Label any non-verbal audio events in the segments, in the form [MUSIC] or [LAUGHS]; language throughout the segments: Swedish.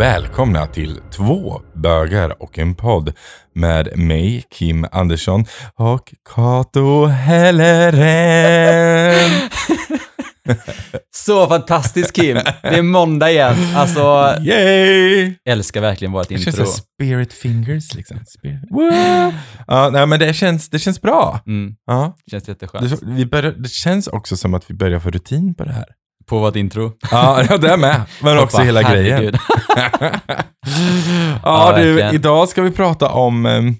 välkomna till två bögar och en podd med mig, Kim Andersson och Kato Helleren. [LAUGHS] Så fantastiskt Kim! Det är måndag igen. Alltså, Yay! älskar verkligen vårt Det känns intro. som spirit fingers liksom. Spirit. Ja, nej, men det känns, det känns bra. Mm, Ja. känns jätteskönt. Det, vi börjar, det känns också som att vi börjar få rutin på det här. På vårt intro. Ja, det med. Men [LAUGHS] också hela grejen. [LAUGHS] ja, du, idag ska vi prata om um,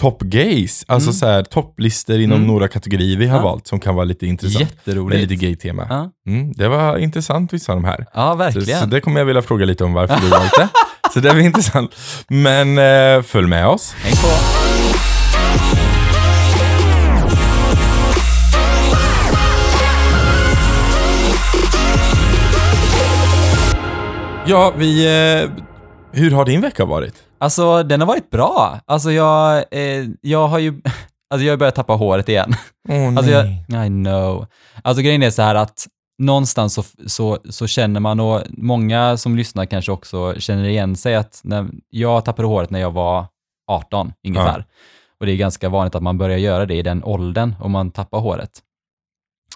top gays. Alltså Mm. så här, topplistor inom Mm. några kategorier vi har Ja. valt som kan vara lite intressant. Med Jätteroligt. lite gay-tema. Ja, Mm, det var intressant vissa av de här. ja Så, verkligen. så det kommer jag vilja fråga lite om varför du valt det. [LAUGHS] Så det blir intressant. Men eh, följ med oss. Häng på. Ja, vi... Eh, hur har din vecka varit? Alltså, den har varit bra. Alltså, jag, eh, jag har ju... [LAUGHS] Alltså, jag har börjat tappa håret igen. Åh [LAUGHS] Alltså, jag, I know. Alltså, grejen är så här att någonstans så, så, så känner man, och många som lyssnar kanske också känner igen sig, att när, jag tappade håret när jag var 18 ungefär. Och det är ganska vanligt att man börjar göra det i den åldern om man tappar håret.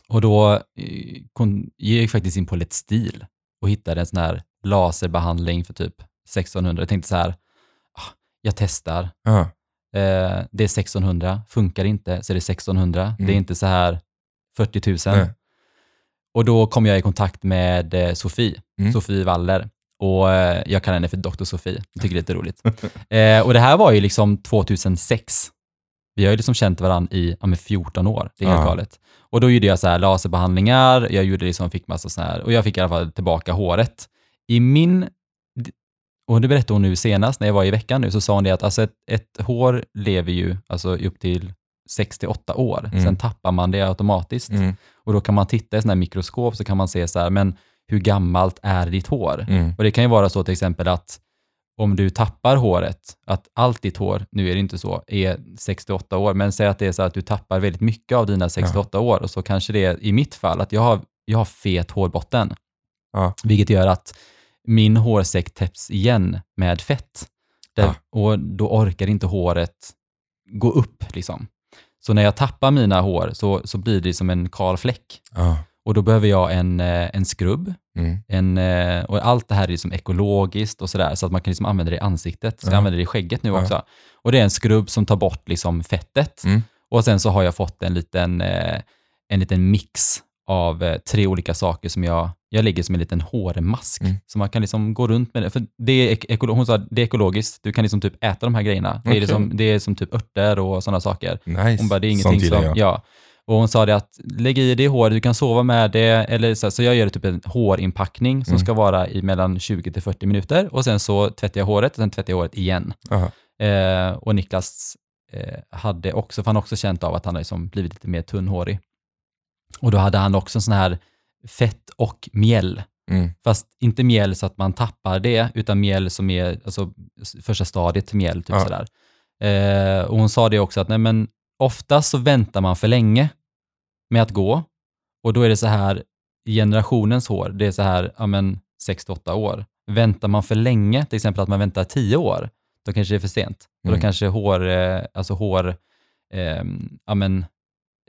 Och då eh, kon- gick jag faktiskt in på Let's Stil och hittade en sån här laserbehandling för typ 1600. Jag tänkte så här, ah, jag testar. Ja. Eh, det är 1600, funkar inte så är det 1600. Det är Mm. inte så här 40 000. Nej. Och då kom jag i kontakt med eh, Sofie, Mm. Sofie Waller. Och eh, jag kallar henne för Dr. Sofie. Jag tycker det är lite roligt. [LAUGHS] eh, och det här var ju liksom 2006. Vi har ju liksom känt varandra i ja, med 14 år. Det är helt Ja. galet. Och då gjorde jag så här laserbehandlingar, jag gjorde liksom, fick massa så här, och jag fick i alla fall tillbaka håret. I min, och det berättade hon nu senast när jag var i veckan nu, så sa hon det att alltså ett, ett hår lever ju alltså upp till 68 år. Mm. Sen tappar man det automatiskt. Mm. Och då kan man titta i sådana här mikroskop så kan man se så här, men hur gammalt är ditt hår? Mm. Och det kan ju vara så till exempel att om du tappar håret, att allt ditt hår, nu är det inte så, är 68 år, men säg att det är så att du tappar väldigt mycket av dina 68 år och så kanske det är i mitt fall att jag har, jag har fet hårbotten, Ja. vilket gör att min hårsäck täpps igen med fett. Där, Ja. Och då orkar inte håret gå upp liksom. Så när jag tappar mina hår så, så blir det som en kal fläck. Ja. Och då behöver jag en, eh, en skrubb Mm. en, eh, och allt det här är liksom ekologiskt och sådär, så att man kan liksom använda det i ansiktet. Så jag Ja. använder det i skägget nu också. Och det är en skrubb som tar bort liksom fettet. Mm. Och sen så har jag fått en liten, eh, en liten mix av eh, tre olika saker som jag, jag lägger som en liten hårmask. Mm. Så man kan liksom gå runt med det. För det är, ek- ekolo- hon sa det är ekologiskt, du kan liksom typ äta de här grejerna. Det är, liksom, det är som typ örter och sådana saker. Nice. Hon bara, det är ingenting som, jag. ja. Och hon sa det att lägg i det i håret, du kan sova med det, eller så, så jag gör typ en hårinpackning som Mm. ska vara i mellan 20 till 40 minuter och sen så tvättar jag håret och sen tvättar jag håret igen. Eh, och Niklas eh, hade också, för han har också känt av att han har liksom blivit lite mer tunnhårig. Och då hade han också en sån här fett och mjäll. Mm. Fast inte mjäll så att man tappar det, utan mjäll som är alltså, första stadiet till mjäll. Typ Ja. sådär. Eh, och hon sa det också att nej, men oftast så väntar man för länge med att gå. Och då är det så här, generationens hår, det är så här, ja men 6-8 år. Väntar man för länge, till exempel att man väntar 10 år, då kanske det är för sent. Och Mm. då kanske hår, eh, alltså hår, eh, ja men,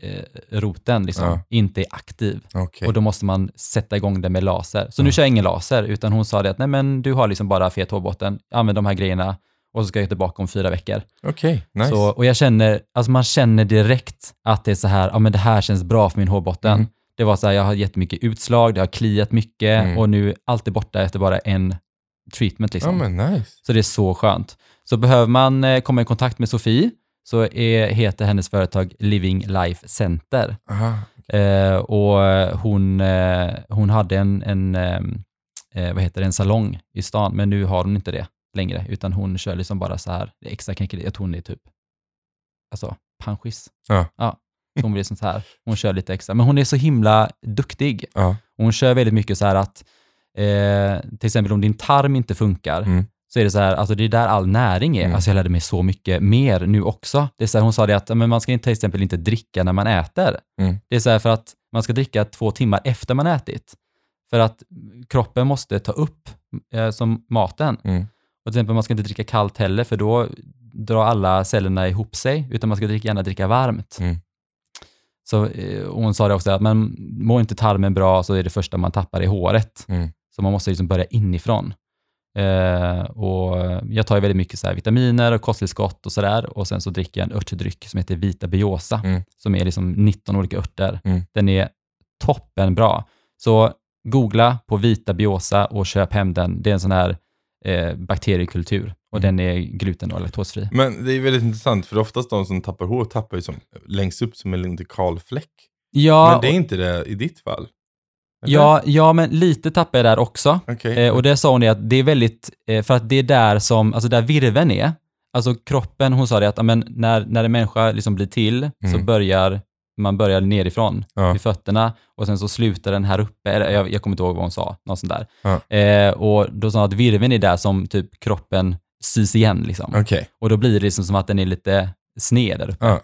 eh, roten liksom, Ja. inte är aktiv. Okej. Och då måste man sätta igång det med laser. Så Ja. nu kör jag ingen laser, utan hon sa det att nej men du har liksom bara fet hårbotten, använd de här grejerna och så ska jag tillbaka om fyra veckor. Okej, nice. Så, och jag känner, alltså man känner direkt att det är så här, ja men det här känns bra för min hårbotten. Mm. Det var så här, jag har jättemycket utslag, det har kliat mycket Mm. och nu allt är borta efter bara en treatment liksom. men nice. Så det är så skönt. Så behöver man eh, komma i kontakt med Sofie så är, heter hennes företag Living Life Center. Eh, och hon, eh, hon hade en, en, ehm, eh, vad heter det, en salong i stan, men nu har hon inte det längre, utan hon kör liksom bara så här det extra knäckeri, att hon är typ, alltså pensionist. Ja. ja. Hon blir sånt här, hon kör lite extra, men hon är så himla duktig. Ja. Hon kör väldigt mycket så här att, eh, till exempel om din tarm inte funkar, Mm. Så är det så här, alltså det är där all näring är. Mm. Alltså jag lärde mig så mycket mer nu också. Det är så här, hon sa det att men man ska inte, till exempel inte dricka när man äter. Mm. Det är så här för att man ska dricka två timmar efter man ätit. För att kroppen måste ta upp eh, som maten. Mm. Och till exempel man ska inte dricka kallt heller för då drar alla cellerna ihop sig, utan man ska dricka, gärna dricka varmt. Mm. Så eh, och hon sa det också, att man mår inte tarmen bra så är det första man tappar i håret. Mm. Så man måste liksom börja inifrån. Eh, och jag tar ju väldigt mycket så här vitaminer och kosttillskott och sådär. Och sen så dricker jag en örtdryck som heter Vita Biosa, Mm. som är liksom 19 olika örter. Mm. Den är toppen bra. Så googla på Vita Biosa och köp hem den. Det är en sån här eh, bakteriekultur och Mm. den är gluten och laktosfri. Men det är väldigt intressant för oftast de som tappar hår tappar ju som längst upp som en liten kal fläck. Ja, Men det är inte det i ditt fall? Ja, ja, men lite tappar jag där också. Okej. Eh, och det sa hon det att det är väldigt, eh, för att det är där som, alltså där virveln är, alltså kroppen, hon sa det att amen, när, när en människa liksom blir till så Mm. börjar man börjar nerifrån Ja. vid fötterna och sen så slutar den här uppe, eller jag, jag kommer inte ihåg vad hon sa, något sånt där. Ja. Eh, och då sa hon att virveln är där som typ kroppen sys igen liksom. Okej. Och då blir det liksom som att den är lite sned där uppe. Ja.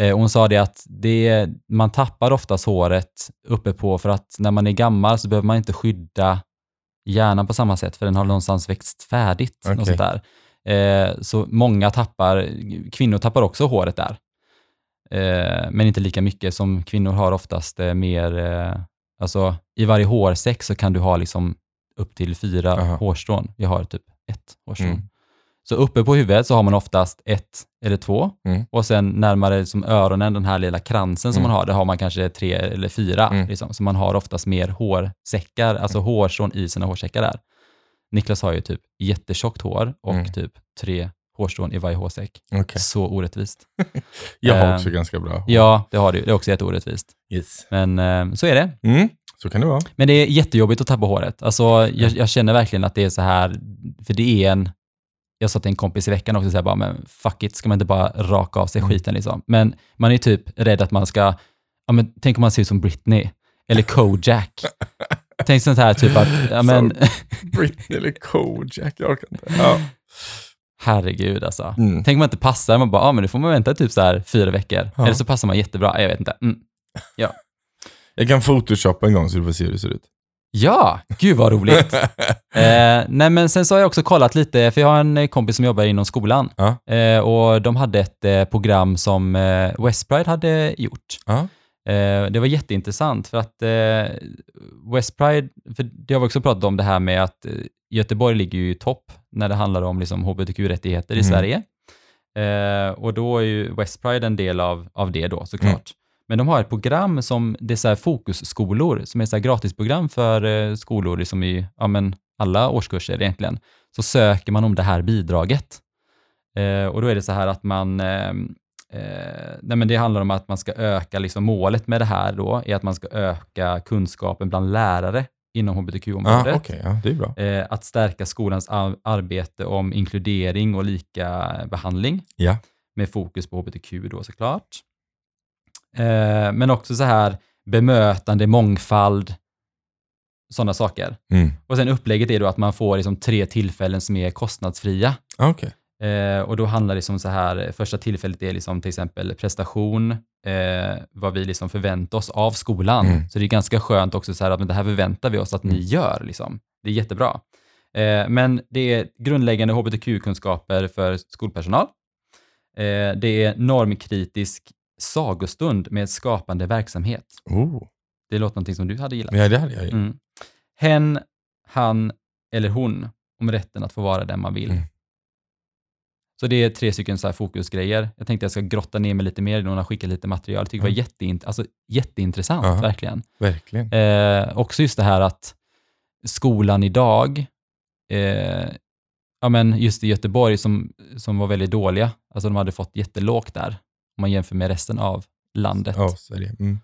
Eh, hon sa det att det, man tappar oftast håret uppe på för att när man är gammal så behöver man inte skydda hjärnan på samma sätt för den har någonstans växt färdigt. Okej. Något där. Eh, så många tappar, kvinnor tappar också håret där. Eh, men inte lika mycket som kvinnor har oftast eh, mer, alltså i varje hårsäck så kan du ha liksom upp till fyra Aha. hårstrån. Jag har typ ett hårstrån. Mm. Så uppe på huvudet så har man oftast ett eller två Mm. och sen närmare som öronen, den här lilla kransen som Mm. man har, där har man kanske tre eller fyra. Mm. Liksom. Så man har oftast mer hårsäckar, alltså hårstrån i sina hårsäckar där. Niklas har ju typ jättetjockt hår och Mm. typ tre hårstrån i varje hårsäck. Okej. Så orättvist. [LAUGHS] Jag har Eh, också ganska bra hår. Ja, det har du. Det är också jätteorättvist. Yes. Men eh, så är det. Mm. Så kan det vara. Men det är jättejobbigt att tappa håret. Alltså, jag, jag känner verkligen att det är så här, för det är en, jag sa till en kompis i veckan också, så här, bara, men fuck it, ska man inte bara raka av sig skiten liksom? Men man är typ rädd att man ska, ja men tänk om man ser ut som Britney, eller Kojak. [LAUGHS] tänk sånt här typ att, ja men, Britney eller Kojak, jag orkar inte. Ja. herregud alltså. Mm. Tänk om man inte passar, man bara, ja men nu får man vänta typ så här fyra veckor. Ja. Eller så passar man jättebra, jag vet inte. Mm. Jag kan photoshoppa en gång så du får se hur det ser ut. Ja, gud vad roligt. [LAUGHS] Eh, nej men sen så har jag också kollat lite, för jag har en eh, kompis som jobbar inom skolan Ja. eh, och de hade ett eh, program som eh, Westpride hade gjort. Ja. Eh, det var jätteintressant för att eh, Westpride, för det har vi också pratat om det här med att Göteborg ligger ju i topp när det handlar om liksom, hbtq-rättigheter i Mm. Sverige. Och då är ju Westpride en del av, av det då såklart. Mm. Men de har ett program som, det är så här fokusskolor, som är så här gratisprogram för eh, skolor liksom i ja, men alla årskurser egentligen. Så söker man om det här bidraget. Eh, och då är det så här att man, eh, eh, nej men det handlar om att man ska öka, liksom målet med det här då, är att man ska öka kunskapen bland lärare inom hbtq-området. okej. Ja, det är bra. Eh, att stärka skolans ar- arbete om inkludering och lika behandling Ja. med fokus på hbtq då såklart. Eh, men också så här bemötande, mångfald, sådana saker. Mm. Och sen upplägget är då att man får liksom tre tillfällen som är kostnadsfria. Ja, Okej. Eh, och då handlar det som så här, första tillfället är liksom till exempel prestation, eh, vad vi liksom förväntar oss av skolan. Mm. Så det är ganska skönt också så här att men det här förväntar vi oss att ni Mm. gör. Liksom. Det är jättebra. Eh, men det är grundläggande hbtq-kunskaper för skolpersonal. Eh, det är normkritisk sagostund med skapande verksamhet. Oh. Det låter någonting som du hade gillat. Ja, det hade jag. Mm. Hen, han eller hon om rätten att få vara den man vill. Mm. Så det är tre stycken så fokusgrejer. Jag tänkte jag ska grotta ner mig lite mer. Någon har skickat lite material. Jag tycker det var jätteint alltså, jätteintressant, Ja. verkligen. Verkligen. Eh, också just det här att skolan idag, eh, ja men just i Göteborg som, som var väldigt dåliga, alltså de hade fått jättelågt där, om man jämför med resten av landet. Ja, Sverige. Mm.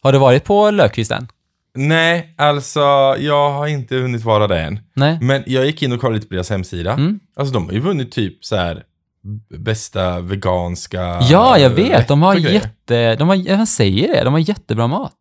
Har du varit på Löfqvisten? Nej, alltså jag har inte hunnit vara där än. Nej? Men jag gick in och kollade lite på deras hemsida. Mm. Alltså de har ju vunnit typ så här bästa veganska Ja, jag vet. De har jätte... De har, jag säger det, de har jättebra mat.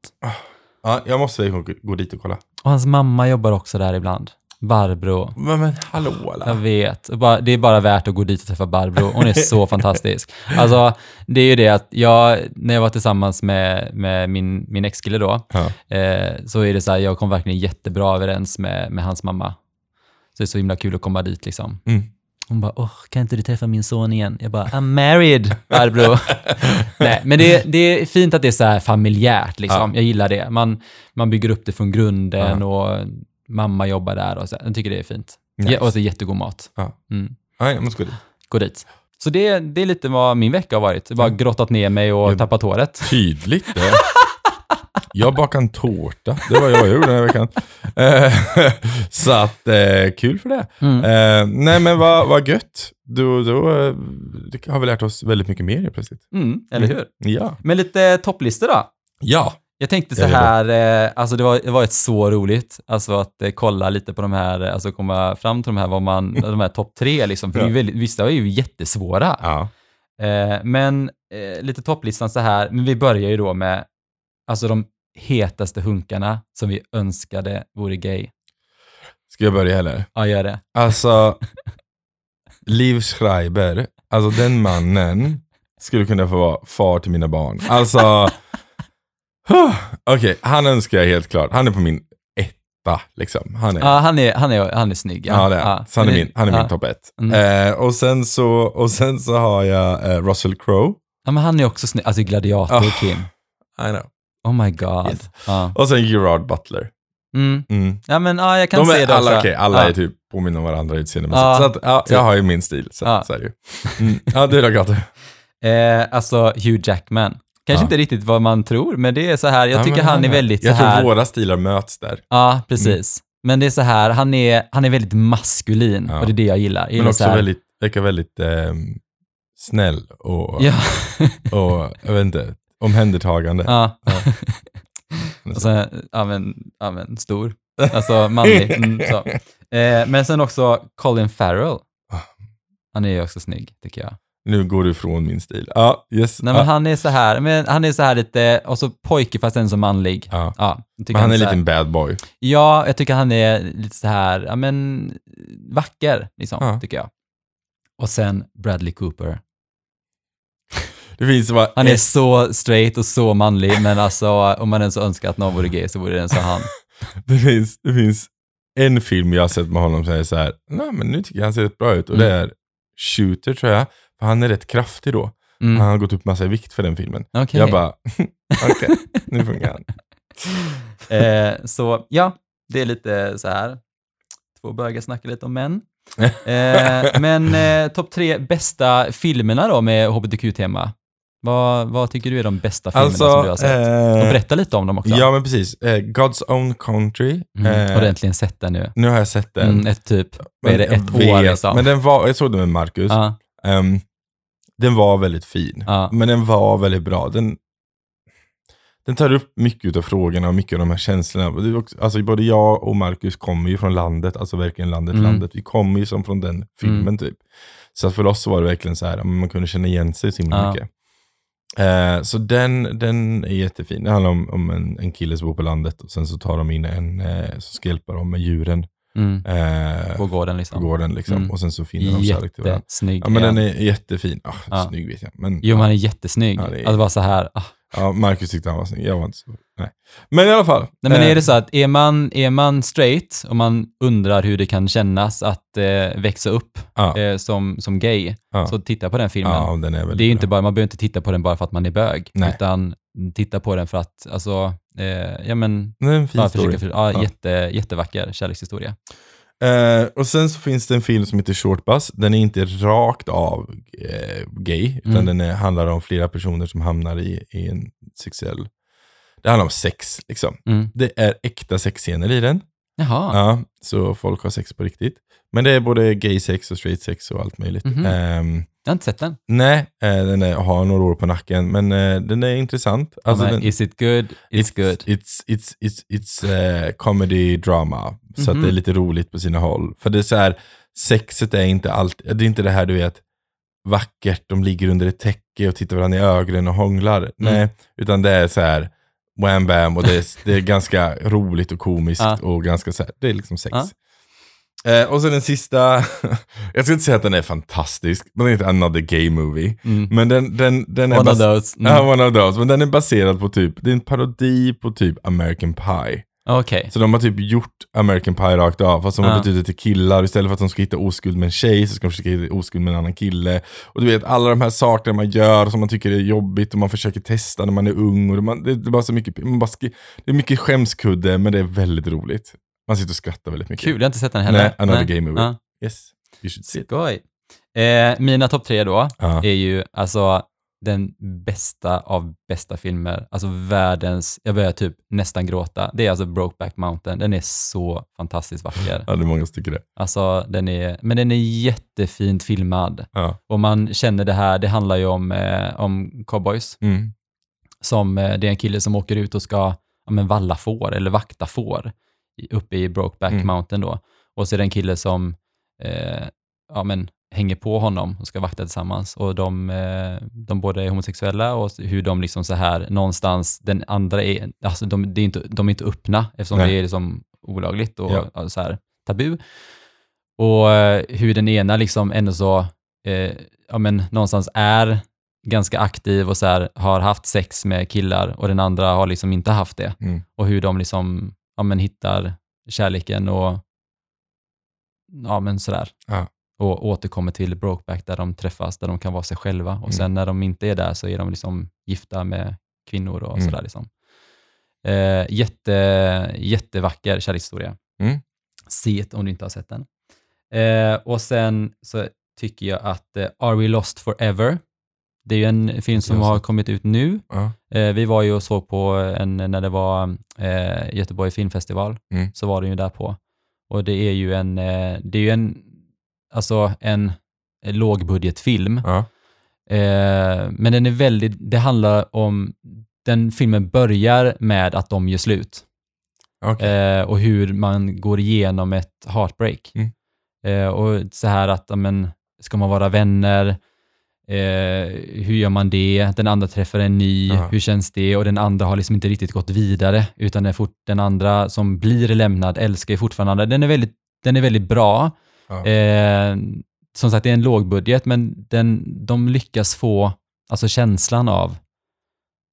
Ja, jag måste gå dit och kolla. Och hans mamma jobbar också där ibland. Barbro. Men, men hallå Jag alla. vet. Och bara- Det är bara värt att gå dit och träffa Barbro. Hon är så [LAUGHS] fantastisk. Alltså, det är ju det att jag, när jag var tillsammans med, med min, min ex-kille då, Ja. eh, så är det så här, jag kom verkligen jättebra överens med, med hans mamma. Så det är så himla kul att komma dit liksom. Mm. Hon bara, åh, kan inte du träffa min son igen? Jag bara, I'm married, farbror. [LAUGHS] Nej, men det, det är fint att det är så här familjärt liksom. Jag gillar det. Man, man bygger upp det från grunden och mamma jobbar där och så. Jag tycker det är fint. Nice. Ja, och så jättegod mat. Ja. Mm. Nej, jag måste gå dit. Gå dit. Så det, det är lite vad min vecka har varit. Bara grottat ner mig och Jag- tappat håret. Tydligt det. Jag bakade en tårta. Det var jag gjorde den här veckan. Eh, [LAUGHS] Så att, eh, kul för det. Mm. Eh, nej men vad, vad gött. Då, då har vi lärt oss väldigt mycket mer helt plötsligt. Mm, eller hur? Ja. Men lite topplistor då. Ja. Jag tänkte så här, eh, alltså det var, det var ett så roligt, alltså att eh, kolla lite på de här, eh, alltså komma fram till de här, vad man, [LAUGHS] de här topp tre liksom, för det är Ja. väldigt, vissa är ju jättesvåra. ja. Eh, men lite topplistan så här, men vi börjar ju då med, alltså de hetaste hunkarna som vi önskade vore gay. Ska jag börja eller? Ja, gör det. Alltså, [LAUGHS] Liv Schreiber, alltså den mannen skulle kunna få vara far till mina barn. Alltså, okej, han önskar jag helt klart. Han är på min etta liksom. Han är, Ja, han är, han är, han är snygg. ja, det är. Så han är min, han är ja. min topp ett. Mm. Eh, och, sen så, och sen så har jag eh, Russell Crowe. Ja, men han är också snygg, alltså gladiator, Ah. Kim. I know. Oh my god. Yes. Ja. Och sen Gerard Butler. Mm. Mm. ja, men ja, jag kan De se är det alla, också. okej, alla ja. är typ påminner om varandra utseendemässigt. Ja, så att, ja, typ. jag har ju min stil. Så, Ja. så är det ju. Mm. Ja, du då Gato? Eh, alltså Hugh Jackman. Kanske Ja. inte riktigt vad man tror, men det är så här, jag Ja, tycker men han är väldigt Jag så här... tror våra stilar möts där. Ja, precis. Men det är så här, han är, han är väldigt maskulin och det är det jag gillar. Jag Men också så här, väldigt, verkar väldigt ehm, snäll och, Ja, [LAUGHS] och, jag vet inte, omhändertagande. ja. [LAUGHS] och sen, ja men, ja men stor. Alltså manlig. [LAUGHS] Mm. Eh, men sen också Colin Farrell. Ah. Han är ju också snygg, tycker jag. Nu går du ifrån min stil. Ja, yes. Nej men han är så här, men han är så här lite, och så pojke fast ändå så manlig. ja. Jag tycker Men han är en liten bad boy. Ja, jag tycker han är lite så här, ja men vacker, liksom, tycker jag. Och sen Bradley Cooper. Det finns bara Han är ett, så straight och så manlig, men alltså om man ens önskar att någon vore gay så vore det en så han. [LAUGHS] det, finns, det finns en film jag har sett med honom som är så här, nej men nu tycker jag han ser rätt bra ut. Och det är Shooter tror jag. Han är rätt kraftig då. Mm. Han har gått upp massa i vikt för den filmen. Okej. Jag bara, [LAUGHS] okej, nu funkar han. [LAUGHS] Eh, så ja, det är lite så här. Två bögar snackar lite om män. [LAUGHS] Eh, men eh, topp tre bästa filmerna då med hbtq-tema. Vad, vad tycker du är de bästa filmerna Alltså, som du har sett? Och eh, berätta lite om dem också. ja men precis. Eh, God's Own Country. mm. Eh, Har du äntligen sett den nu? nu har jag sett den. Mm, ett typ, vad är det, ett vet, år liksom? Men den var, jag såg den med Marcus. ja, Ehm, den var väldigt fin. ja, Men den var väldigt bra. Den, den tar upp mycket av frågorna och mycket av de här känslorna. Också, alltså både jag och Marcus kommer ju från landet, alltså verkligen landet, Mm. landet. Vi kommer ju som från den filmen Mm. typ. Så för oss så var det verkligen så här, man kunde känna igen sig så himla Ja. mycket. Eh, så den, den är jättefin. Det handlar om, om en, en kille som bor på landet och sen så tar de in en eh, som ska hjälpa dem med djuren mm. eh, på gården på liksom. gården. Liksom. Mm. Och sen så finner de kärlek till varandra. Jättesnygg. Ja men den är jättefin. Ah, Ja. Snygg vet jag. Men, Jo, men han är jättesnygg. Ja, det är- Alltså bara så här, ah. Ja, Marcus tyckte han var snygg. Jag var inte så... Nej. Men i alla fall. Nej men eh, är det så att är man, är man straight och man undrar hur det kan kännas att eh, växa upp Ja, eh, som, som gay, ja. så titta på den filmen. ja, den är det är bra. inte bara, man behöver inte titta på den bara för att man är bög, Nej. utan titta på den för att, alltså, eh, ja men, Det är en fin story. försöka, för, ja, Ja. Jätte, jättevacker kärlekshistoria. Eh, och sen så finns det en film som heter Short Bus. Den är inte rakt av eh, gay, utan Mm. den är, handlar om flera personer som hamnar i, i en sexuell... Det handlar om sex, liksom. Mm. Det är äkta sexscener i den. Jaha, Ja, så folk har sex på riktigt. Men det är både gay sex och straight sex och allt möjligt. Mhm. Ehm, jag har inte sett den. nej, eh, den är, har några år på nacken, men eh, den är intressant. Alltså, men, den, is it good? It's, good. It's, it's, it's, it's eh, comedy drama. Så att Mhm. det är lite roligt på sina håll. För det är så här, sexet är inte alltid, det är inte det här du vet, vackert, de ligger under ett täcke och tittar varandra i ögonen och hånglar. Mm. Nej, utan det är så här, wham bam och det är, det är [LAUGHS] ganska roligt och komiskt Ja. och ganska så här, det är liksom sex. Ja. Eh, och så den sista, [LAUGHS] jag ska inte säga att den är fantastisk, den heter Another Gay Movie. Mm. Men den, den, den är One of those. [LAUGHS] Mm. Ja, one of those. Men den är baserad på typ, det är en parodi på typ American Pie. Okej. Så de har typ gjort American Pie rakt av, fast de har Ja. bytt ut det till killar. Istället för att de ska hitta oskuld med en tjej så ska de försöka hitta oskuld med en annan kille. Och du vet, alla de här sakerna man gör som man tycker är jobbigt och man försöker testa när man är ung. Och man, det, det är bara så mycket, man bara det är mycket skämskudde, men det är väldigt roligt. Man sitter och skrattar väldigt mycket. Kul, jag har inte sett den heller. Nej, another gay movie. Ja. Yes, you should see it. Skoj. Eh, mina topp tre då Ja. är ju alltså den bästa av bästa filmer, alltså världens, jag börjar typ nästan gråta. Det är alltså Brokeback Mountain, den är så fantastiskt vacker. ja, det är många som tycker det. Alltså den är, men den är jättefint filmad. Ja. Och man känner det här, det handlar ju om, eh, om cowboys, Mm. som eh, det är en kille som åker ut och ska ja, men valla får eller vakta får uppe i Brokeback Mm. Mountain då. Och så är det en kille som eh, ja, men, hänger på honom och ska vakta tillsammans. Och de, eh, de båda är homosexuella och hur de liksom så här någonstans, den andra är, alltså de, är inte, de är inte öppna eftersom Nej. det är liksom olagligt och Ja. ja. så här, tabu. Och eh, hur den ena liksom ändå så, eh, ja men någonstans är ganska aktiv och så här, har haft sex med killar och den andra har liksom inte haft det. Mm. Och hur de liksom, ja men hittar kärleken och ja men sådär. Ja. Och återkommer till Brokeback där de träffas, där de kan vara sig själva. Och Mm. sen när de inte är där så är de liksom gifta med kvinnor och Mm. sådär liksom. Eh, jätte, jättevacker kärlekshistoria. Mm. Se it om du inte har sett den. Eh, och sen så tycker jag att eh, Are We Lost Forever, det är ju en film som har kommit ut nu. Ja. Eh, vi var ju och såg på en, när det var eh, Göteborg filmfestival, Mm. så var den ju där på. Och det är ju en, eh, det är ju en, alltså en, lågbudgetfilm. Ja. Eh, men den är väldigt, det handlar om, den filmen börjar med att de gör slut. Eh, och hur man går igenom ett heartbreak. Mm. Och så här att, ja, men, ska man vara vänner? Eh, hur gör man det? Den andra träffar en ny, Ja. hur känns det? Och den andra har liksom inte riktigt gått vidare, utan den, fort, den andra som blir lämnad älskar ju fortfarande. Den är väldigt, den är väldigt bra. Eh, som sagt, det är en lågbudget, men den, de lyckas få alltså känslan av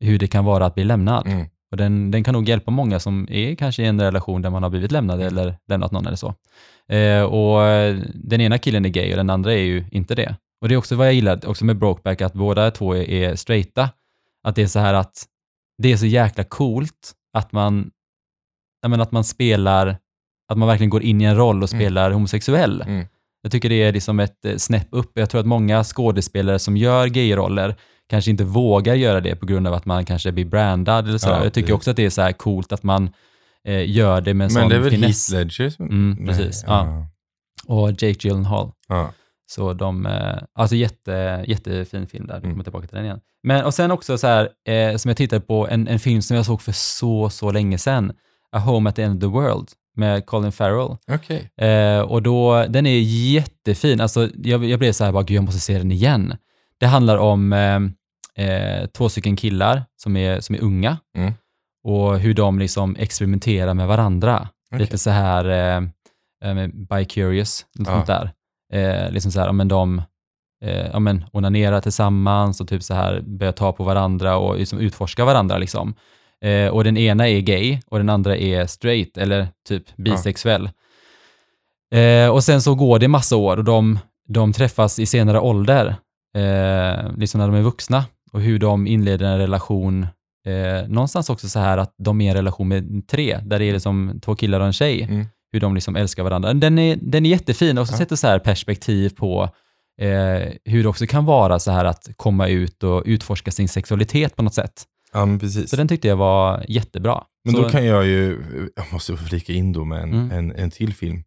hur det kan vara att bli lämnad. Mm. Och den, den kan nog hjälpa många som är kanske i en relation där man har blivit lämnad Mm. eller lämnat någon eller så. Eh, och den ena killen är gay och den andra är ju inte det. Och det är också vad jag gillar också med Brokeback, att båda två är, är straighta. Att det är så här att det är så jäkla coolt att man, menar, att man spelar, att man verkligen går in i en roll och Mm. spelar homosexuell. Mm. Jag tycker det är liksom ett eh, snäpp upp. Jag tror att många skådespelare som gör gayroller kanske inte vågar göra det på grund av att man kanske blir brandad eller så. Ja, jag tycker precis. också att det är så här coolt att man eh, gör det med en Men sån det är väl finess. Heath Ledger som... Mm, Nej, precis. Ja. Och Jake Gyllenhaal. Ja. Så de, eh, alltså jätte, jättefin film där, vi Mm. kommer tillbaka till den igen. Men och sen också så här, eh, som jag tittade på, en, en film som jag såg för så, så länge sedan, A Home at the End of the World med Colin Farrell. Okej. Eh, och då, den är jättefin. Alltså, jag, jag blev så här, bara, gud jag måste se den igen. Det handlar om eh, eh, två stycken killar som är, som är unga Mm. och hur de liksom experimenterar med varandra. Okej. Lite så här eh, eh, med bi-curious, något Ja. sånt där. Eh, liksom så här, ja, men de eh, ja, men onanerar tillsammans och typ så här börjar ta på varandra och liksom utforska varandra. Liksom. Eh, och den ena är gay och den andra är straight eller typ bisexuell. Eh, och sen så går det massa år och de, de träffas i senare ålder, eh, liksom när de är vuxna och hur de inleder en relation Eh, någonstans också så här att de är i en relation med tre, där det är liksom två killar och en tjej, Mm. Hur de liksom älskar varandra. Den är, den är jättefin och så Ja. sätter så här perspektiv på eh, hur det också kan vara så här att komma ut och utforska sin sexualitet på något sätt. Ja, precis. Så den tyckte jag var jättebra. Men så, då kan jag ju, jag måste flika in då med en, Mm. en, en till film.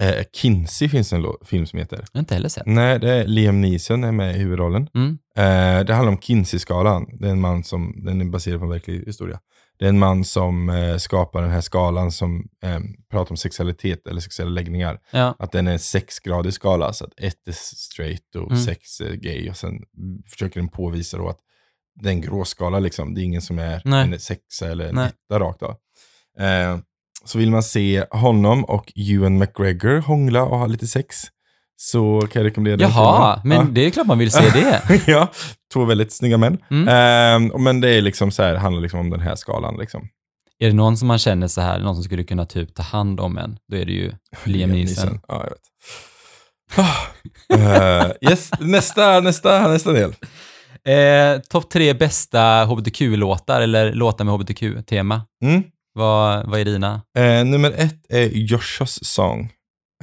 Eh, Kinsey finns en film som heter. jag har inte heller sett. Nej, det är Liam Neeson är med i huvudrollen. Mm. Eh, det handlar om Kinsey-skalan. Det är en man som, den är baserad på en verklig historia. Det är en man som eh, skapar den här skalan som eh, pratar om sexualitet eller sexuella läggningar. Ja. Att den är en sexgradig skala, så att ett är straight och Mm. sex är gay. Och sen försöker den påvisa då att det är en gråskala liksom. Det är ingen som är Nej. en sexa eller en etta rakt av. Eh, så vill man se honom och Ewan McGregor hångla och ha lite sex så kan jag rekommendera den Jaha, filmen. men det är klart man vill se det. Ja. [LAUGHS] ja, två väldigt snygga män. Mm. Eh, och men det är liksom så här, handlar liksom om den här skalan. Liksom. är det någon som man känner så här, någon som skulle kunna typ ta hand om en, då är det ju [LAUGHS] Liam Neeson. Ja, jag vet. Eh, yes, [LAUGHS] nästa, nästa, nästa del. Eh, Topp tre bästa hbtq-låtar eller låtar med hbtq-tema. Mm. Vad, vad är dina? Eh, nummer ett är Joshas Song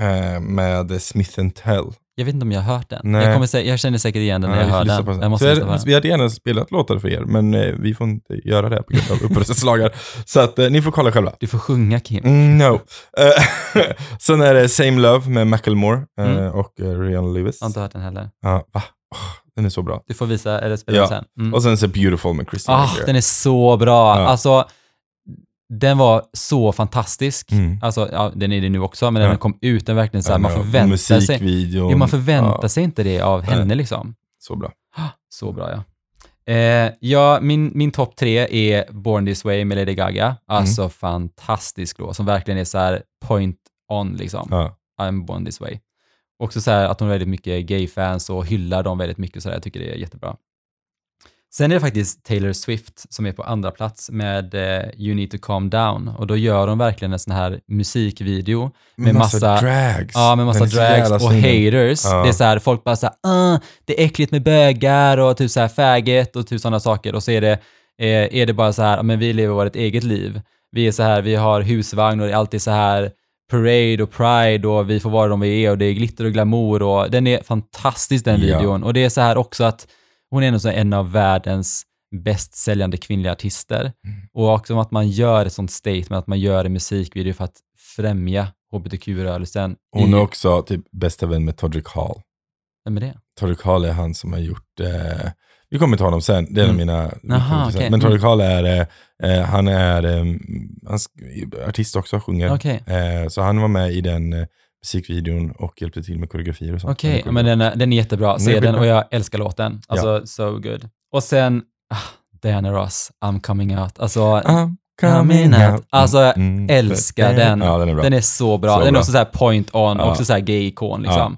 eh, med Smith Tell. Jag vet inte om jag har hört den. Nej. Jag, kommer, sä- jag känner säkert igen den när Ja, jag hör den. Jag måste lyssna på den. vi hade gärna spelat låtar för er, men eh, vi får inte göra det på grund av [LAUGHS] upphovsrättslagar. Så att eh, ni får kolla själva. Du får sjunga Kim. Mm, no. Eh, [LAUGHS] Sen är det Same Love med Macklemore eh, Mm. och uh, Rihanna Lewis. Jag har inte hört den heller. Ja, va? Åh, den är så bra. Du får visa eller spela Ja. den sen. Mm. Och sen så Beautiful med Christina Ah, Aguilera. den är så bra. Ja. Alltså, den var så fantastisk. Mm. Alltså, ja, den är det nu också, men Ja. när den kom ut, den verkligen så här, Ja, man förväntar sig, ja, man förväntar Ja, sig inte det av Nej. henne liksom. Så bra. Så bra ja. Eh, ja, min, min topp tre är Born This Way med Lady Gaga. Alltså Mm. fantastisk låt som verkligen är så här point on liksom. Ja. I'm born this way. Också så här att hon har väldigt mycket gay-fans och hyllar dem väldigt mycket så. Jag tycker det är jättebra. Sen är det faktiskt Taylor Swift som är på andra plats med eh, You Need To Calm Down och då gör hon verkligen en sån här musikvideo med massa, drags. Ja, med massa drags och snygg. haters. Ja. Det är så här, folk bara så här, "Ah, det är äckligt med bögar och typ så här faggot och typ sådana saker. Och så är det, eh, är det bara så här, "Ja, men vi lever vårt eget liv. Vi är så här, vi har husvagn och det är alltid så här parade och pride och vi får vara de vi är och det är glitter och glamour och den är fantastisk den Ja. videon. Och det är så här också att hon är nog så en av världens bäst säljande kvinnliga artister. Mm. Och också att man gör ett sånt statement, att man gör en musikvideo för att främja hbtq-rörelsen. Hon i- är också typ bästa vän med Todrick Hall. Vem är det? Todrick Hall är han som har gjort, eh, vi kommer ta honom sen, det är en av Mm. mina kompisar. okej. Men Mm. Todrick Hall är, eh, eh, han är eh, han artist också, sjunger. Okej. Eh, så han var med i den eh, musikvideon och hjälpte till med koreografier och sånt. Okej, är men den är, den är jättebra. Se den och jag älskar låten. Alltså, so good. Och sen, ah, Diana Ross, I'm coming out. Alltså, I'm coming out. Alltså, Mm, älskar den. Ja, den är den är så bra. Så den är bra. också så här point on, Ja. också så här gay-ikon liksom.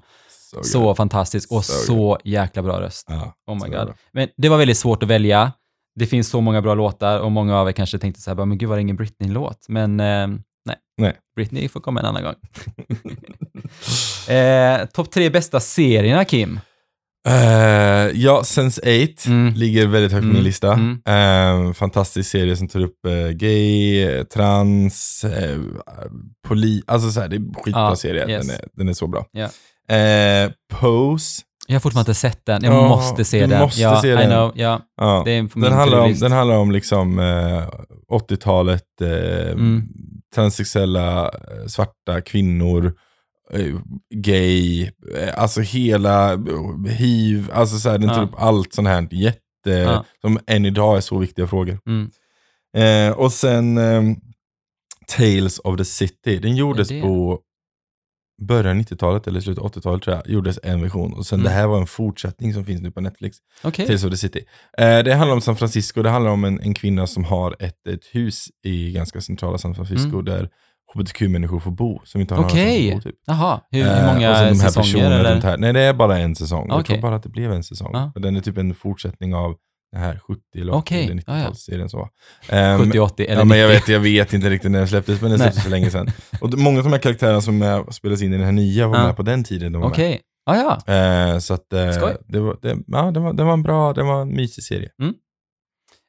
så, Så fantastisk och Så så jäkla bra röst. Ja, Oh my god. bra. Men det var väldigt svårt att välja. Det finns så många bra låtar och många av er kanske tänkte så här, men gud var det ingen Britney-låt? Men eh, nej. Nej. Britney får komma en annan gång. [LAUGHS] eh, Topp tre bästa serierna, Kim? Eh, ja, Sense8 Mm. ligger väldigt högt på Mm, min lista. mm. Eh, fantastisk serie som tar upp eh, gay, trans, eh, poli, alltså så här, det är en skitbra Ja, serie. yes. Den, är, den är så bra. Eh, Pose, Jag har fortfarande inte sett den. Jag Ja, måste se den. måste ja, se I den. know. Ja, ja. den, handlar om, den handlar om liksom eh, 80-talet, eh, Mm. Transsexuella, eh, svarta kvinnor, eh, gay, eh, alltså hela hiv, alltså så här, den tar upp allt sånt här jätte, Ja. som än idag är så viktiga frågor. Mm. Eh, och sen eh, Tales of the City, den gjordes på början 90-talet eller slutet av 80-talet tror jag, gjordes en version. Och sen Mm. det här var en fortsättning som finns nu på Netflix. Okej. Tales of the City. Eh, det handlar om San Francisco, det handlar om en, en kvinna som har ett, ett hus i ganska centrala San Francisco där hbtq-människor får bo, som inte har Mm. Okej. någonstans att bo. Typ. Jaha, hur, hur Eh, många här säsonger? Eller? här. Nej, det är bara en säsong. Jag Okej. tror bara att det blev en säsong. Och Den är typ en fortsättning av den här 70 eller 80 Okej, eller ja, ja. 90-talsserien. så. Ehm, 70, 80 eller ja, men jag 90? vet, jag vet inte riktigt när den släpptes, men den släpptes för länge sedan. Och många av de här karaktärerna som är, spelas in i den här nya var Ja. med på den tiden de Okej. Ah, ja. Eh, så att, Skoj. det, var, det, ja, det, var, det var en bra, det var en mysig serie.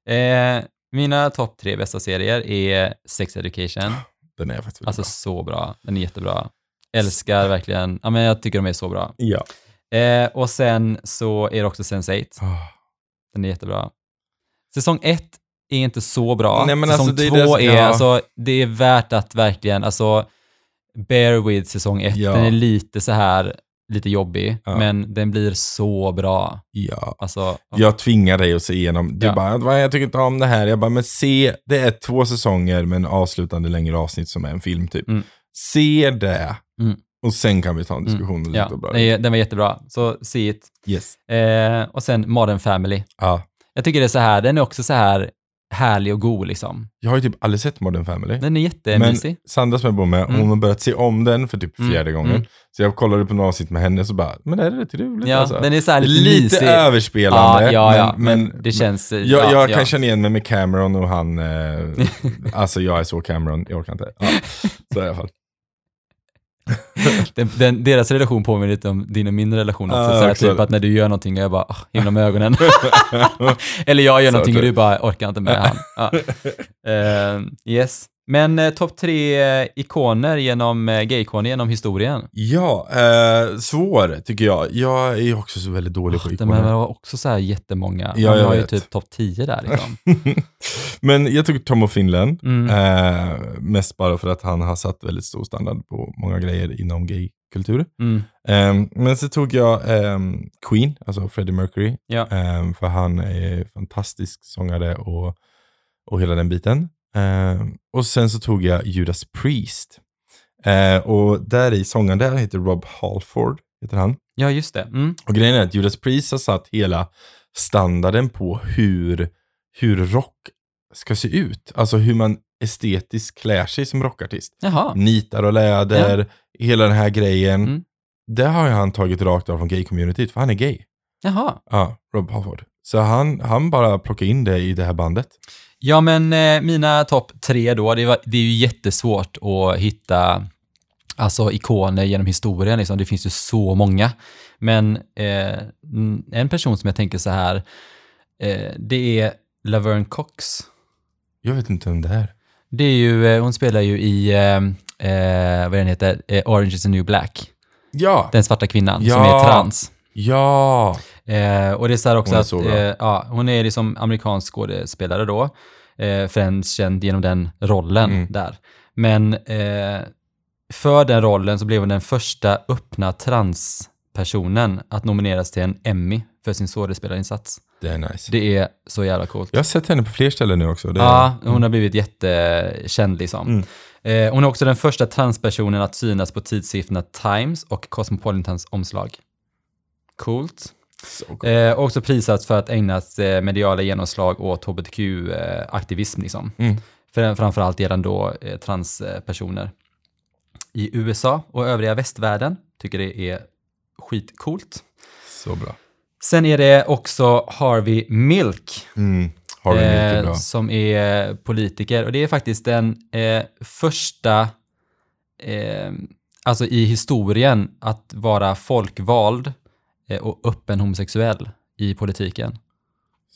Eh, mina topp tre bästa serier är Sex Education. Den är faktiskt Alltså så bra. Den är jättebra. Älskar verkligen. Ja, men jag tycker de är så bra. bra. Ja. Eh, och sen så är det också Sense8. Ah. Den är jättebra. Säsong ett är inte så bra. Nej, men säsong alltså, är det är, ja. alltså, det är värt att verkligen, alltså, bear with säsong ett. Ja. Den är lite så här, lite jobbig, Ja. men den blir så bra. ja. Alltså, Jag tvingar dig att se igenom. Du Ja. bara, "Va, jag tycker inte om det här. Jag bara, men se, det är två säsonger med en avslutande längre avsnitt som är en film typ. Mm. Se det. Mm. Och sen kan vi ta en diskussion. om det ja, bra. den, var jättebra. Så see it. Yes. Eh, och sen Modern Family. Ja. Jag tycker det är så här, den är också så här, härlig och god liksom. Jag har ju typ aldrig sett Modern Family. Den är Men jättemysig. Sandra som jag bor med, Mm. hon har börjat se om den för typ Mm, fjärde gången. mm. Så jag kollade på några avsnitt med henne så bara, men det är rätt roligt Ja, alltså. den är så här lite, Lite mysig. överspelande. Ja, ja, ja. Men, Men, det känns... jag, ja, jag ja. kan känna igen mig med Cameron och han, eh, [LAUGHS] alltså jag är så Cameron, jag orkar inte. Ja, [LAUGHS] så i alla fall. [LAUGHS] Den, den, deras relation påminner lite om din och min relation också. Ja, så här, också. typ att när du gör någonting och jag bara, oh, himla med ögonen. [LAUGHS] Eller jag gör Så någonting och du bara, orkar inte med han. Ja. [LAUGHS] Eh, yes. Men eh, topp tre eh, ikoner genom, eh, gay-ikoner genom historien. Ja, eh, svår tycker jag. Jag är också så väldigt dålig på Oh, ikoner. men det var också så här jättemånga. Ja, Man jag har ju typ topp 10 där liksom. Men jag tog Tom of Finland, Mm. eh, mest bara för att han har satt väldigt stor standard på många grejer inom gaykultur. Mm. Eh, men så tog jag eh, Queen, alltså Freddie Mercury, Ja. eh, för han är fantastisk sångare och, och hela den biten. Eh, och sen så tog jag Judas Priest. Eh, och där i sångaren där heter Rob Halford, heter han. ja, just det. Mm. Och grejen är att Judas Priest har satt hela standarden på hur, hur rock ska se ut. Alltså hur man estetiskt klär sig som rockartist. Jaha. Nitar och läder, hela den här grejen. Mm. Det har han tagit rakt av från gay-communityt, för han är gay. Jaha. Ja, Rob Halford. Så han, han bara plockade in det i det här bandet. Ja, men eh, mina topp tre då, det, var, det är ju jättesvårt att hitta alltså, ikoner genom historien. Liksom. Det finns ju så många. Men eh, en person som jag tänker så här, eh, det är Laverne Cox. Jag vet inte vem det är. Det är ju, eh, hon spelar ju i, eh, eh, vad den heter, eh, Orange is the new black. Ja! Den svarta kvinnan Ja. som är trans. Ja! Eh, och det är så här också Hon att så eh, ja, hon är liksom amerikansk skådespelare då, eh, främst känd genom den rollen Mm. där. Men eh, för den rollen så blev hon den första öppna transpersonen att nomineras till en Emmy för sin skådespelarinsats. Det är nice. Det är så jävla coolt. Jag har sett henne på fler ställen nu också. Det Ja, hon har blivit jättekänd liksom. Mm. Eh, hon är också den första transpersonen att synas på tidskrifterna Times och Cosmopolitans omslag. Coolt. Så coolt. Eh, också prisats för att ägnas eh, mediala genomslag åt hbtq-aktivism. Liksom. Mm. För, framförallt gällande då eh, transpersoner. I USA och övriga västvärlden tycker det är skitcoolt. Så bra. Sen är det också Harvey Milk Mm. Harvey Milk är bra. som är politiker. Och det är faktiskt den eh, första, eh, alltså i historien, att vara folkvald eh, och öppen homosexuell i politiken.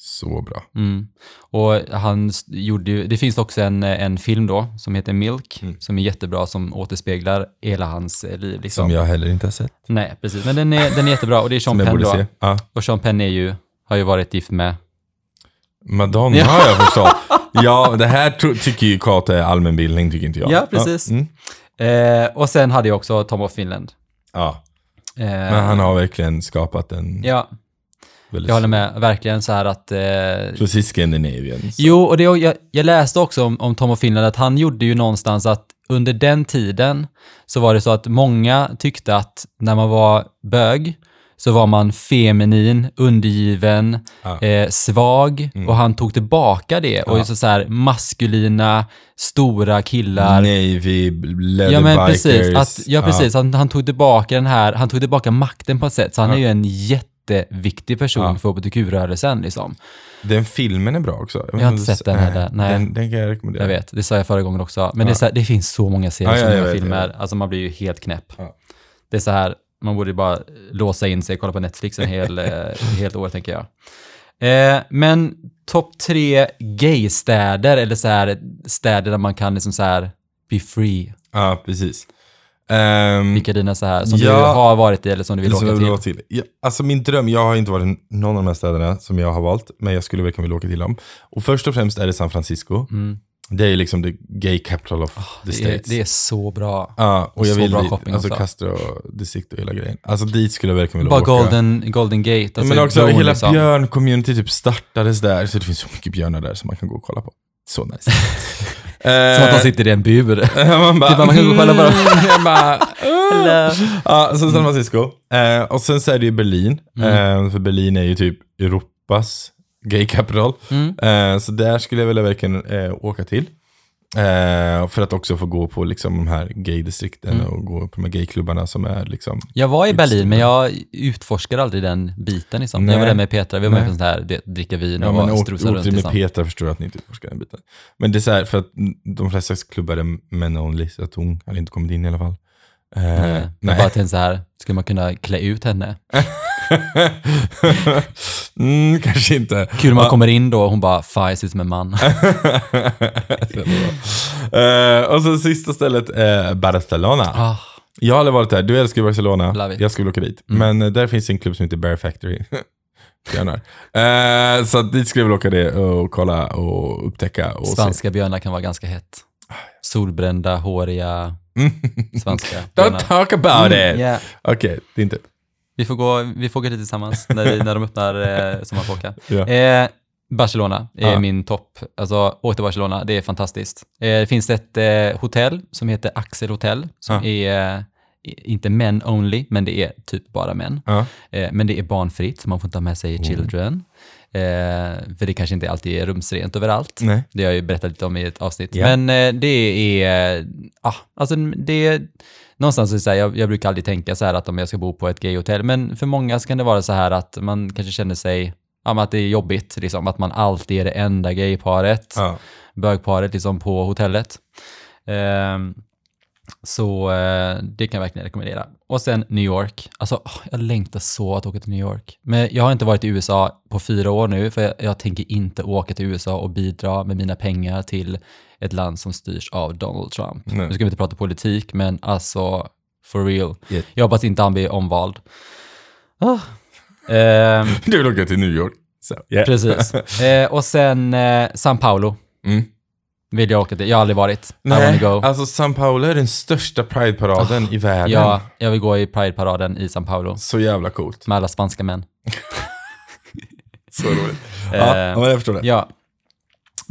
Så bra. Mm. Och han gjorde ju, det finns också en, en film då som heter Milk, Mm. som är jättebra, som återspeglar hela hans eh, liv. Liksom. Som jag heller inte har sett. Nej, precis. Men den är, den är jättebra och det är Sean Penn då. Ja. Och Sean Penn är ju, har ju varit gift med Madonna Ja. har jag förstått. Ja, det här tycker ju Kate är allmänbildning, tycker inte jag. Ja, precis. Mm. Eh, och sen hade jag också Tom of Finland. ja. Eh, Men han har verkligen skapat en Ja, väldigt... jag håller med. Verkligen så här att... Eh, Precis Scandinavian. så. jo, och det, jag, jag läste också om, om Tom of Finland att han gjorde ju någonstans att under den tiden så var det så att många tyckte att när man var bög så var man feminin, undergiven, Ja. eh, svag Mm. och han tog tillbaka det och Ja. så, så här maskulina, stora killar. Navy, leather Ja men bikers. precis, att, ja, precis. Han, han tog tillbaka den här, han tog tillbaka makten på ett sätt, så han Ja. är ju en jätteviktig person Ja. för hbtq-rörelsen liksom. Den filmen är bra också. Jag har inte sett den heller, nej. Den, den kan jag rekommendera. Jag vet, det sa jag förra gången också. Men Ja. det, här, det finns så många serier, Ja, ja, jag vet, filmer, jag vet. alltså man blir ju helt knäpp. Det är så här, man borde bara låsa in sig och kolla på Netflix en hel, [LAUGHS] eh, helt år tänker jag. Eh, men topp tre gaystäder, eller så här städer där man kan liksom så här be free. Ja, precis. Um, Vilka är dina så här, som du Ja. har varit i eller som du vill åka jag till? till. Ja, alltså min dröm, jag har inte varit i någon av de här städerna som jag har valt, men jag skulle verkligen vilja åka till dem. Och först och främst är det San Francisco. Mm. Det är ju liksom the gay capital of the Det är, states. det är så bra. Ja, och jag så vill bra dit. shopping alltså också. Castro distrikt och hela grejen. Alltså dit skulle jag verkligen vilja Bara åka. Golden, Golden Gate. Ja, Alltså men också bron, hela liksom. björn-community typ startades där, så det finns så mycket björnar där som man kan gå och kolla på. Så nice. [LAUGHS] Som att de sitter i en bur. [LAUGHS] man bara, Typ, man kan gå och kolla på dem. mm, jag bara, [LAUGHS] Hello. Ja, så San Francisco. Eh, och sen så är det ju Berlin. Mm. Eh, för Berlin är ju typ Europas gay capital. Mm. Eh, så där skulle jag vilja verkligen eh, åka till. Eh, för att också få gå på liksom, de här gay-distrikten Mm. och gå på de här gayklubbarna som är liksom... Jag var i Berlin, men jag utforskade aldrig den biten. Liksom. Jag var där med Petra, vi var med på sånt här, dricka vin och ja, strosa runt. åkte med. Petra förstår jag att ni inte utforskar den biten. Men det är så här, för att de flesta klubbar är men only, så att hon hade inte kommit in i alla fall. Eh, Nej. Jag nej. bara tänkte så här, skulle man kunna klä ut henne? [LAUGHS] [LAUGHS] mm, kanske inte. Kul man kommer in då och hon bara, fan jag ser ut som en man. [LAUGHS] Eh, och så sista stället är Barcelona. Ah, Jag har aldrig varit där, du älskar Barcelona. Jag skulle åka dit. Mm. Men eh, där finns en klubb som heter Bear Factory. [LAUGHS] Björnar. Eh, så dit skulle jag vilja åka det och kolla och upptäcka. Och se. spanska björnar kan vara ganska hett. Solbrända, håriga Mm. svenska Don't talk about it! Yeah. Okej, det är inte... Vi får gå, vi får gå dit tillsammans [LAUGHS] när, vi, när de öppnar eh, sommarfolka. Ja. Eh, Barcelona är Ja. min topp. Alltså, åk till Barcelona, det är fantastiskt. Eh, det finns ett eh, hotell som heter Axel Hotel, som Ja. är eh, inte men only, men det är typ bara män. Ja. Eh, men det är barnfritt, så man får inte ha med sig children. Eh, för det kanske inte alltid är rumsrent överallt. Nej. Det har jag ju berättat lite om i ett avsnitt. Men det är, ah, alltså det är, någonstans är så här, jag, jag brukar aldrig tänka så här att om jag ska bo på ett gayhotell, men för många så kan det vara så här att man kanske känner sig, ja, men att det är jobbigt, liksom, att man alltid är det enda gayparet, Ja. bögparet liksom på hotellet. Ehm, så eh, det kan jag verkligen rekommendera. Och sen New York. Alltså, åh, jag längtar så att åka till New York. Men jag har inte varit i USA på fyra år nu, för jag, jag tänker inte åka till USA och bidra med mina pengar till ett land som styrs av Donald Trump. Nej. Nu ska vi inte prata politik, men alltså, for real. Yeah. Jag hoppas inte han blir omvald. Ah. [LAUGHS] Ehm, Du vill åka till New York. Så, yeah. precis. [LAUGHS] Eh, och sen eh, San Paulo Mm. vill jag åka till. Jag har aldrig varit. I Nej, wanna go. alltså São Paulo är den största Pride-paraden i världen. Ja, jag vill gå i Pride-paraden i San Paulo Så jävla coolt. med alla spanska män. [LAUGHS] Så roligt. Eh, Ja, men jag förstår det. Ja.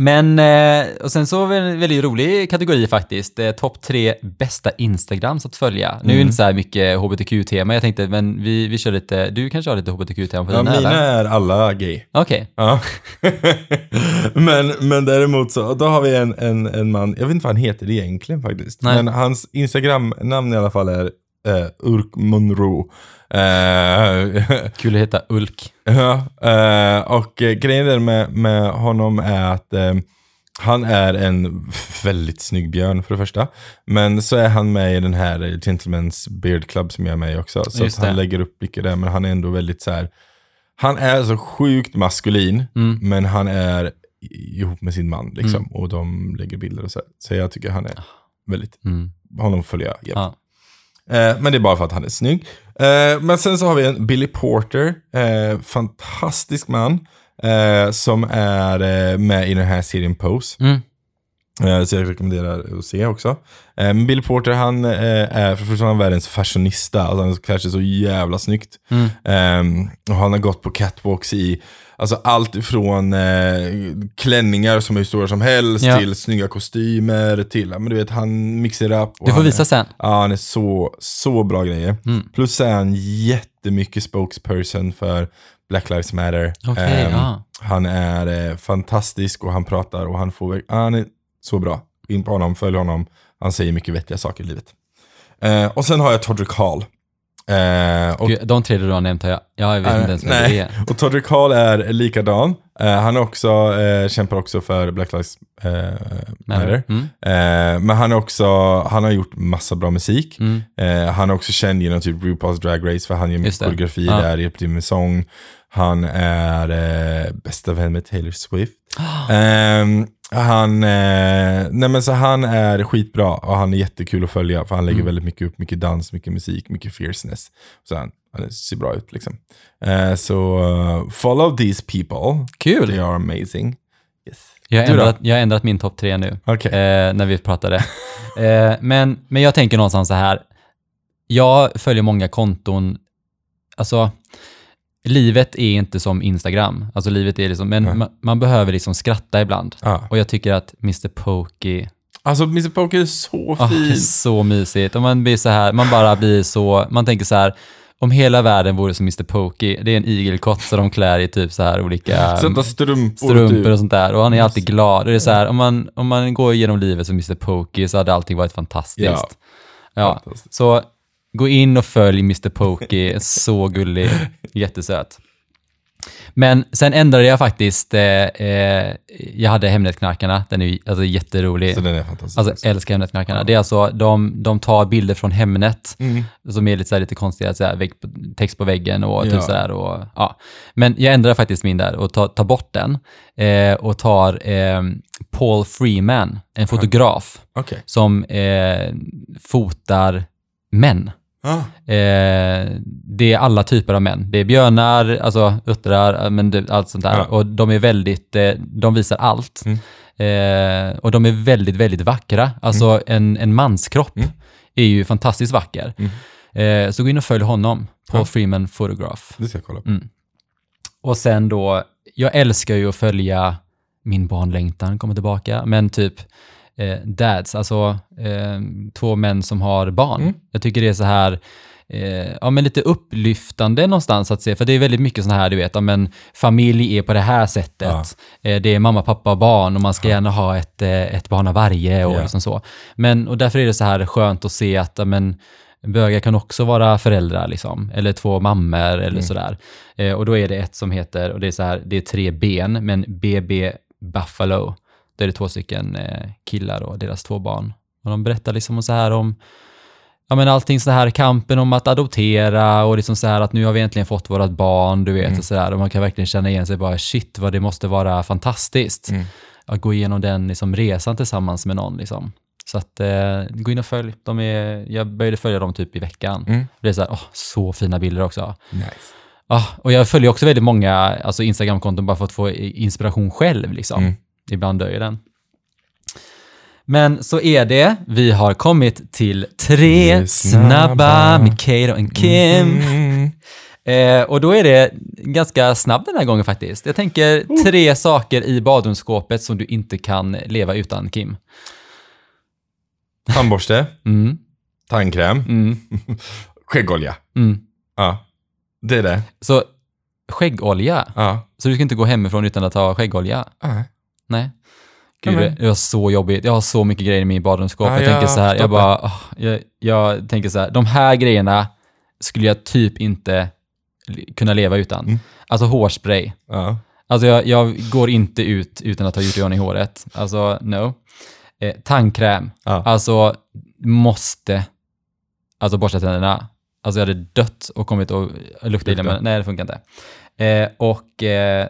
Men, eh, och sen så en väldigt rolig kategori faktiskt. Eh, Topp tre bästa Instagrams att följa. Nu är det inte så här mycket hbtq-tema. Jag tänkte, men vi, vi kör lite, du kanske har lite hbtq-tema på Ja, dina mina eller? är alla gay. Okej. Ja. [LAUGHS] men, men däremot så, då har vi en, en, en man, jag vet inte vad han heter egentligen faktiskt. Nej. Men hans Instagram-namn i alla fall är eh, Urk Monroe. Eh, [LAUGHS] Kul att heta Ulk. ja, eh, och grejen med, med honom är att eh, han är en väldigt snygg björn för det första. Men så är han med i den här Gentlemen's Beard Club som jag är med i också. Så Just att han det. lägger upp mycket där, men han är ändå väldigt så här. Han är så sjukt maskulin, Mm. men han är ihop med sin man liksom. Mm. Och de lägger bilder och så. Så jag tycker han är väldigt, Mm. honom följer jag jämt. Ja. Eh, men det är bara för att han är snygg. Eh, men sen så har vi en Billy Porter, eh, fantastisk man, eh, som är eh, med i den här serien Pose. Mm. Eh, så jag rekommenderar att se också. Eh, men Billy Porter, han eh, är för första världens fashionista. Alltså han klär sig så jävla snyggt. Mm. Eh, och han har gått på catwalks i Alltså allt ifrån klänningar som är hur stora som helst Ja. till snygga kostymer till, men du vet han mixar upp. Du får visa är, sen. Ja, han är så, så bra grejer. Mm. Plus är han jättemycket spokesperson för Black Lives Matter. Okej, Ehm, ja. Han är eh, fantastisk och han pratar och han får, han är så bra. In på honom, följ honom. Han säger mycket vettiga saker i livet. Eh, och sen har jag Todrick Hall. Eh, och, Gud, De tre du har nämnt har jag, jag vet inte ens vem nej. det är. och Todrick Hall är likadan. Eh, han är också, eh, kämpar också för Black Lives eh, Matter. Mm. Eh, men han är också, han har gjort massa bra musik. Mm. Han är också känd genom typ RuPaul's Drag Race för han gör mycket koreografi Ja. där, till med sång. Han är bästa vän med Taylor Swift. [GASPS] Ehm, han, eh, nej men så han är skitbra och han är jättekul att följa för han lägger Mm. väldigt mycket upp, mycket dans, mycket musik, mycket fierceness. Så han, han ser bra ut liksom. Eh, så eh, follow these people. Kul! They are amazing. Yes. Jag har, ändrat, jag har ändrat min topp tre nu, Okej. eh, när vi pratade. [LAUGHS] eh, men, men jag tänker någonstans så här, jag följer många konton, alltså livet är inte som Instagram, alltså livet är liksom, men man, man behöver liksom skratta ibland. Ja. Och jag tycker att Mr Pokey, Alltså Mr Poker är så det är fin. så mysigt. Och man blir så här, man bara blir så, man tänker så här, om hela världen vore som Mr Pokey, det är en igelkott som de klär i typ så här olika [LAUGHS] Sätta strumpor, strumpor typ. och sånt där. Och han är alltid glad. Och det är så här, om man, om man går igenom livet som Mr Pokey så hade allting varit fantastiskt. Ja. Ja. Fantastiskt. Så gå in och följ Mr Pokey, så gullig, jättesöt. Men sen ändrade jag faktiskt, eh, eh, jag hade Hemnetknarkarna, den är alltså, jätterolig. Så den är fantastisk. Alltså älskar Hemnetknarkarna. Det är alltså, de, de tar bilder från Hemnet, Mm. som är lite, så här, lite konstiga, så här, text på väggen och Ja. typ sådär. Och, ja. Men jag ändrar faktiskt min där och tar, tar bort den eh, och tar eh, Paul Freeman, en fotograf, Okej. som eh, fotar män. Ah. Eh, det är alla typer av män. Det är björnar, alltså uttrar, men det, allt sånt där. Ja. Och de är väldigt, eh, de visar allt. Mm. Eh, och de är väldigt, väldigt vackra. Alltså en, en manskropp Mm. är ju fantastiskt vacker. Mm. Eh, så gå in och följ honom, Paul Ja. Freeman Photograph. Det ska jag kolla på. Mm. Och sen då, jag älskar ju att följa min barnlängtan kommer tillbaka, men typ eh, dads, alltså eh, två män som har barn. Mm. Jag tycker det är så här, eh, ja men lite upplyftande någonstans att se, för det är väldigt mycket sånt här, du vet, ja, men familj är på det här sättet. Eh, det är mamma, pappa och barn och man ska gärna ha ett, eh, ett barn av varje och Ja. liksom så. Men, och därför är det så här skönt att se att, ja, men bögar kan också vara föräldrar liksom, eller två mammor eller Mm. sådär. Eh, och då är det ett som heter, och det är så här, det är tre ben, men BB Buffalo. Då är det två stycken eh, killar och deras två barn. Och de berättar liksom om så här om Ja men allting så här, kampen om att adoptera och liksom så här att nu har vi äntligen fått vårat barn, du vet, Mm. och så där. Och man kan verkligen känna igen sig bara, shit vad det måste vara fantastiskt. Mm. Att gå igenom den liksom, resan tillsammans med någon liksom. Så att, eh, gå in och följ. De är, jag började följa dem typ i veckan. Mm. Det är så här, åh, så fina bilder också. Nice. Ah, och jag följer också väldigt många alltså Instagram-konton bara för att få inspiration själv. Liksom. Ibland dör den. Men så är det. Vi har kommit till tre snabba snabba. med Kato och Kim. Mm. Eh, och då är det ganska snabb den här gången faktiskt. Jag tänker tre saker i badrumsskåpet som du inte kan leva utan, Kim. Tandborste, Mm, tandkräm, mm, [LAUGHS] skäggolja. mm. Ja, det är det. Så skäggolja. Ja. Så du ska inte gå hemifrån utan att ha skäggolja? Nej. Nej. Gud, men- det var så jobbigt. Jag har så mycket grejer i min badrumsskåp. Ja, jag jag tänker så här, jag bara, åh, jag, jag tänker så här, de här grejerna skulle jag typ inte kunna leva utan. Mm. Alltså hårspray. Ja. Alltså jag, jag går inte ut utan att ha gjort i ordning håret. Alltså no. Eh, tandkräm. Ja. Alltså måste. Alltså borsta tänderna. Alltså jag hade dött och kommit och lukta illa, men nej det funkar inte. Eh, och, eh,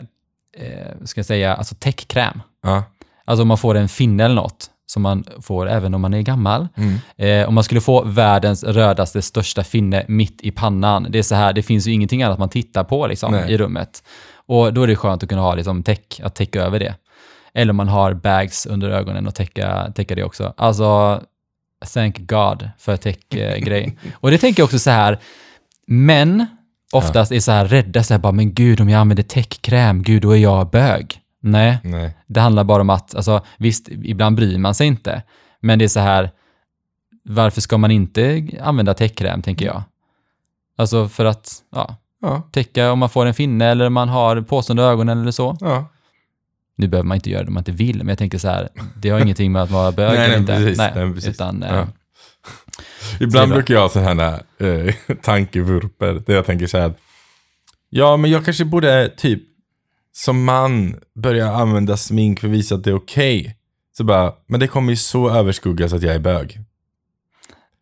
eh, ska jag säga, alltså täckkräm. Ja. Alltså om man får en finne eller något, som man får även om man är gammal. Mm. Eh, om man skulle få världens rödaste, största finne mitt i pannan, det är så här, det finns ju ingenting annat man tittar på liksom, Nej. i rummet. Och då är det skönt att kunna ha liksom, täck, att täcka över det. Eller om man har bags under ögonen och täcka, täcka det också. Alltså, thank God för täckgrej. [LAUGHS] och det tänker jag också så här, män oftast är så här rädda, så här bara, men gud om jag använder täckkräm, gud då är jag bög. Nej, Nej. det handlar bara om att, alltså, visst, ibland bryr man sig inte, men det är så här, varför ska man inte använda täckkräm, tänker jag? Alltså för att, ja, Ja. täcka om man får en finne eller man har påsen under ögonen eller så. Ja. Nu behöver man inte göra det om man inte vill, men jag tänker så här, det har ingenting med att vara bög [LAUGHS] Nej, eller inte. precis. nej, Nej, precis. utan, eh, Ja. [LAUGHS] är Ibland brukar jag ha sådana här eh, [LAUGHS] tankevurper där jag tänker så här. Ja, men jag kanske borde typ som man börja använda smink för att visa att det är okej. Så bara, men det kommer ju så överskuggas att jag är bög.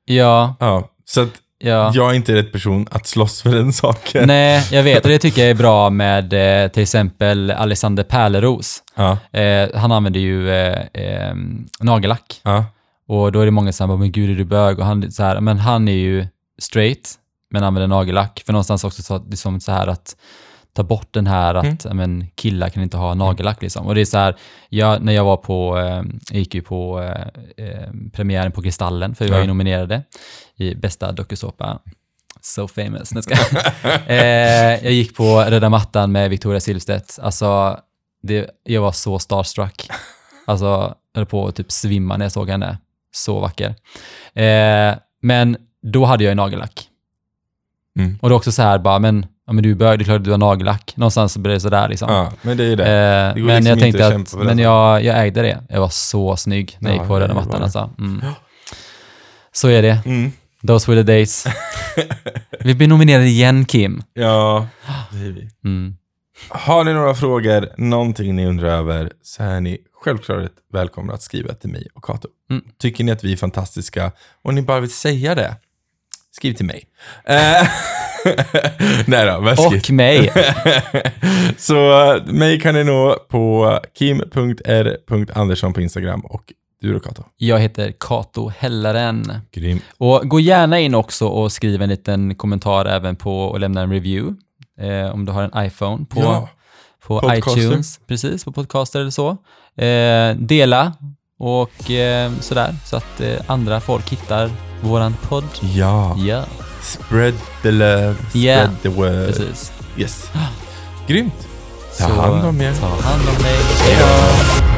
ja, Ja, så att ja. jag är inte rätt person att slåss för den saken. Nej, [LAUGHS] jag vet och det tycker jag är bra med eh, till exempel Alexander Pärleros. Ja, Eh, han använder ju eh, eh, nagellack. ja, Och då är det många som bara, men gud är du bög? Och han, så här, men han är ju straight, men använder nagellack. För någonstans också så, liksom så här att ta bort den här att Mm. men, killar kan inte ha nagellack. Liksom. Och det är så här, jag, när jag var på, eh, jag gick ju på eh, eh, premiären på Kristallen, för vi var ju nominerade i bästa dokusåpa. So famous. Jag skojar. [LAUGHS] eh, jag gick på röda mattan med Victoria Silvstedt. Alltså, det, jag var så starstruck. Alltså, jag höll på att typ svimma när jag såg henne. Så vacker. Eh, men då hade jag ju nagellack. Mm. Och det är också så här bara, men, ja, men du är bög, det är klart att du har nagellack. Någonstans så blir det sådär liksom. Ja, men det är det. Eh, Det men liksom jag tänkte att att, men jag, jag ägde det. Jag var så snygg när jag Ja, gick på röda mattan alltså. Mm. Så är det. Mm. Those were the days. [LAUGHS] vi blir nominerade igen Kim. Ja, det är vi. Mm. Har ni några frågor, någonting ni undrar över, så är ni självklart välkomna att skriva till mig och Kato. Mm. Tycker ni att vi är fantastiska och ni bara vill säga det, skriv till mig. Eh, [LAUGHS] Nej då, vad. Och mig. [LAUGHS] Så eh, mig kan ni nå på kim.r.andersson på Instagram och du då Kato. Jag heter Kato Hellaren. Grym. Och gå gärna in också och skriv en liten kommentar även på och lämna en review. Eh, om du har en iPhone på, Ja, på Podcaster. iTunes. Precis, på podcaster eller så. Eh, dela och eh, sådär så att eh, andra folk hittar våran podd. ja. Ja, Spread the love, spread Yeah. the word. precis. Yes. [GASPS] Grymt. Ta Så, hand om er. Ta hand om dig. Hej då!